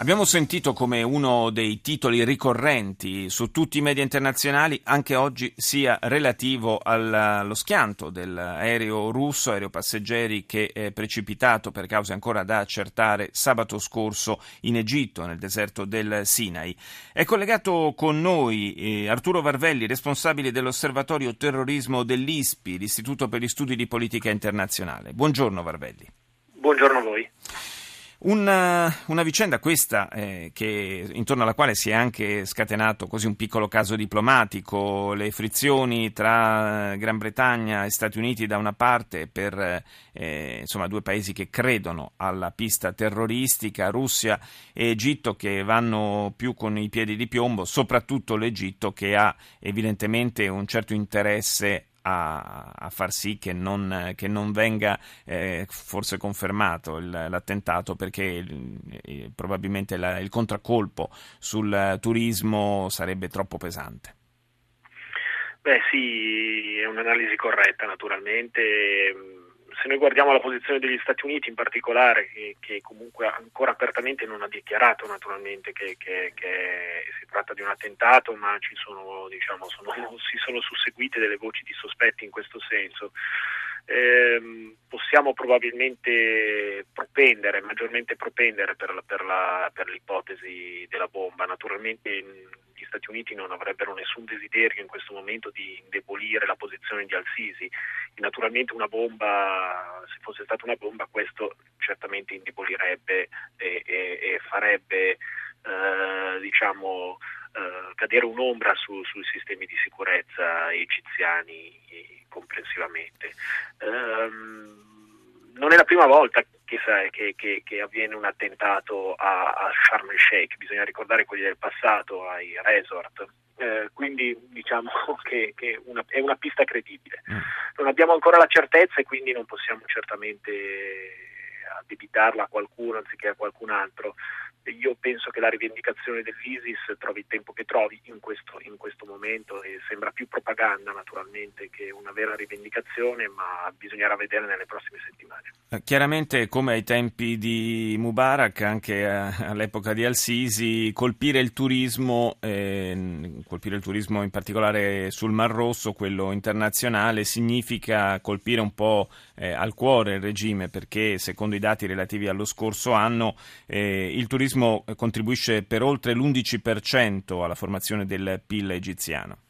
Abbiamo sentito come uno dei titoli ricorrenti su tutti i media internazionali anche oggi sia relativo allo schianto dell'aereo russo, aereo passeggeri che è precipitato per cause ancora da accertare sabato scorso in Egitto, nel deserto del Sinai. È collegato con noi eh, Arturo Varvelli, responsabile dell'osservatorio terrorismo dell'ISPI, l'Istituto per gli Studi di Politica Internazionale. Buongiorno Varvelli. Buongiorno. Una, una, vicenda questa eh, che, intorno alla quale si è anche scatenato così un piccolo caso diplomatico, le frizioni tra Gran Bretagna e Stati Uniti da una parte per eh, insomma, due paesi che credono alla pista terroristica, Russia e Egitto che vanno più con i piedi di piombo, soprattutto l'Egitto che ha evidentemente un certo interesse a, a far sì che non, che non venga eh, forse confermato il, l'attentato perché il, probabilmente la, il contraccolpo sul turismo sarebbe troppo pesante. Beh sì, è un'analisi corretta naturalmente se noi guardiamo la posizione degli Stati Uniti in particolare, che, che comunque ancora apertamente non ha dichiarato naturalmente che, che, che, si tratta di un attentato, ma ci sono, diciamo, sono, si sono susseguite delle voci di sospetti in questo senso. Eh, possiamo probabilmente propendere, maggiormente propendere per, la, per, la, per l'ipotesi della bomba. Naturalmente gli Stati Uniti non avrebbero nessun desiderio in questo momento di indebolire la posizione di Al-Sisi. Naturalmente una bomba, se fosse stata una bomba, questo certamente indebolirebbe e, e, e farebbe eh, diciamo, eh, cadere un'ombra su, sui sistemi di sicurezza egiziani complessivamente. Um, non è la prima volta che, che, che, che avviene un attentato a, a, Sharm el Sheikh, bisogna ricordare quelli del passato, ai resort. Eh, quindi diciamo che, una, è una pista credibile. Mm. Non abbiamo ancora la certezza e quindi non possiamo certamente addebitarla a qualcuno anziché a qualcun altro io penso che la rivendicazione dell'ISIS trovi il tempo che trovi in questo, in questo, momento e sembra più propaganda naturalmente che una vera rivendicazione, ma bisognerà vedere nelle prossime settimane. Eh, chiaramente come ai tempi di Mubarak, anche eh, all'epoca di Al-Sisi, colpire il turismo, eh, colpire il turismo in particolare sul Mar Rosso, quello internazionale, significa colpire un po' eh, al cuore il regime perché secondo i dati relativi allo scorso anno eh, il turismo turismo contribuisce per oltre l'11% alla formazione del PIL egiziano.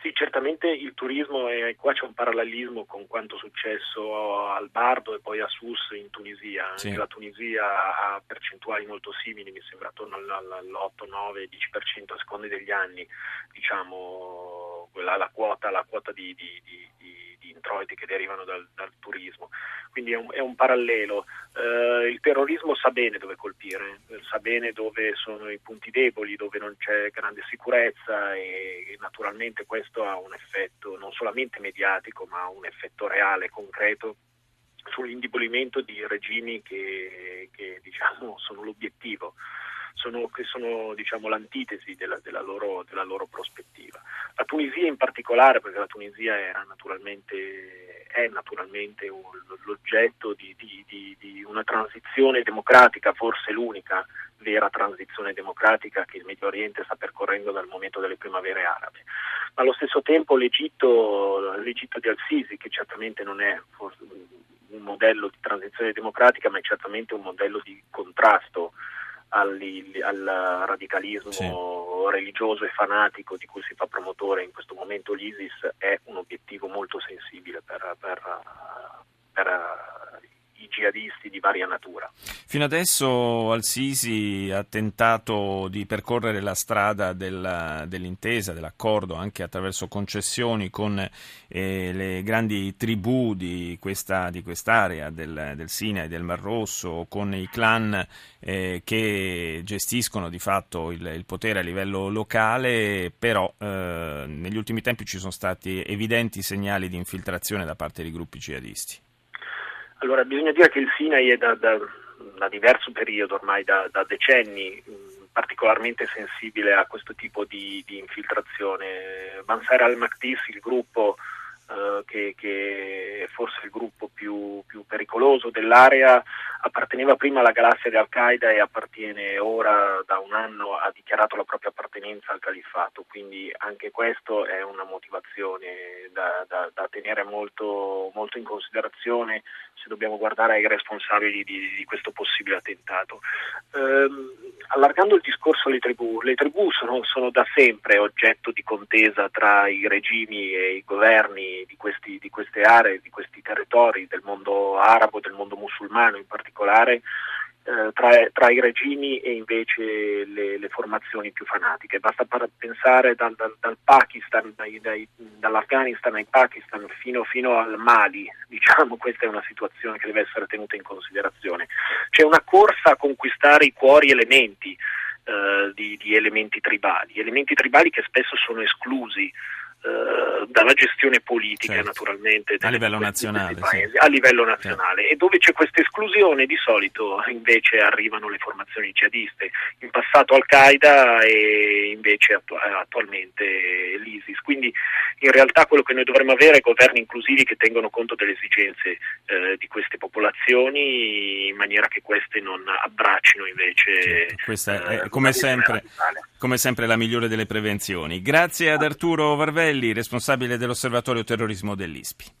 Sì, certamente il turismo, e qua c'è un parallelismo con quanto è successo al Bardo e poi a Sus in Tunisia. Sì. Anche la Tunisia ha percentuali molto simili, mi sembra attorno all'8, 9, 10% a seconda degli anni, diciamo, la, la quota, la quota di, di, di, di, introiti che derivano dal, dal turismo. Quindi è un, è un parallelo. Eh, il terrorismo sa bene dove colpire, sa bene dove sono i punti deboli, dove non c'è grande sicurezza e, e naturalmente questo ha un effetto non solamente mediatico ma un effetto reale, concreto sull'indebolimento di regimi che, che diciamo, sono l'obiettivo, sono, che sono diciamo, l'antitesi della, della, loro, della, loro, prospettiva. La Tunisia in particolare, perché la Tunisia naturalmente è naturalmente l'oggetto di, di, di, di, una transizione democratica, forse l'unica vera transizione democratica che il Medio Oriente sta percorrendo dal momento delle primavere arabe. Ma allo stesso tempo l'Egitto, l'Egitto di Al-Sisi, che certamente non è un modello di transizione democratica, ma è certamente un modello di contrasto al, al radicalismo sì. religioso e fanatico di cui si fa promotore in questo momento l'ISIS è un obiettivo molto sensibile per, per, per jihadisti di varia natura. Fino adesso Al-Sisi ha tentato di percorrere la strada della, dell'intesa, dell'accordo, anche attraverso concessioni con eh, le grandi tribù di, questa, di quest'area del, del Sinai del Mar Rosso, con i clan eh, che gestiscono di fatto il, il, potere a livello locale, però eh, negli ultimi tempi ci sono stati evidenti segnali di infiltrazione da parte di gruppi jihadisti. Allora, bisogna dire che il Sinai è da, da, da diverso periodo, ormai da, da decenni, particolarmente sensibile a questo tipo di, di infiltrazione. Mansar al-Makdis, il gruppo eh, che, che, è forse il gruppo più, più, pericoloso dell'area, apparteneva prima alla galassia di Al-Qaeda e appartiene ora da un anno, ha dichiarato la propria appartenenza al califfato, quindi anche questo è una motivazione da, da, da tenere molto, molto, in considerazione se dobbiamo guardare ai responsabili di, di questo possibile attentato. Ehm, allargando il discorso alle tribù, le tribù sono, sono da sempre oggetto di contesa tra i regimi e i governi di, questi, di queste aree, di questi territori del mondo arabo, del mondo musulmano in particolare, eh, tra, tra, i regimi e invece le, le, formazioni più fanatiche. Basta pensare dal, dal, dal Pakistan, dai, dai, dall'Afghanistan ai Pakistan fino, fino, al Mali, diciamo, questa è una situazione che deve essere tenuta in considerazione. C'è una corsa a conquistare i cuori elementi eh, di, di elementi tribali, elementi tribali che spesso sono esclusi dalla gestione politica certo. naturalmente a livello nazionale, paesi, sì. a livello nazionale sì. e dove c'è questa esclusione di solito invece arrivano le formazioni jihadiste in passato Al-Qaeda e invece attu- attualmente l'ISIS quindi in realtà quello che noi dovremmo avere è governi inclusivi che tengono conto delle esigenze eh, di queste popolazioni in maniera che queste non abbraccino invece certo. questa è eh, come sempre come sempre la migliore delle prevenzioni. Grazie ad Arturo Varvelli, responsabile dell'Osservatorio Terrorismo dell'ISPI.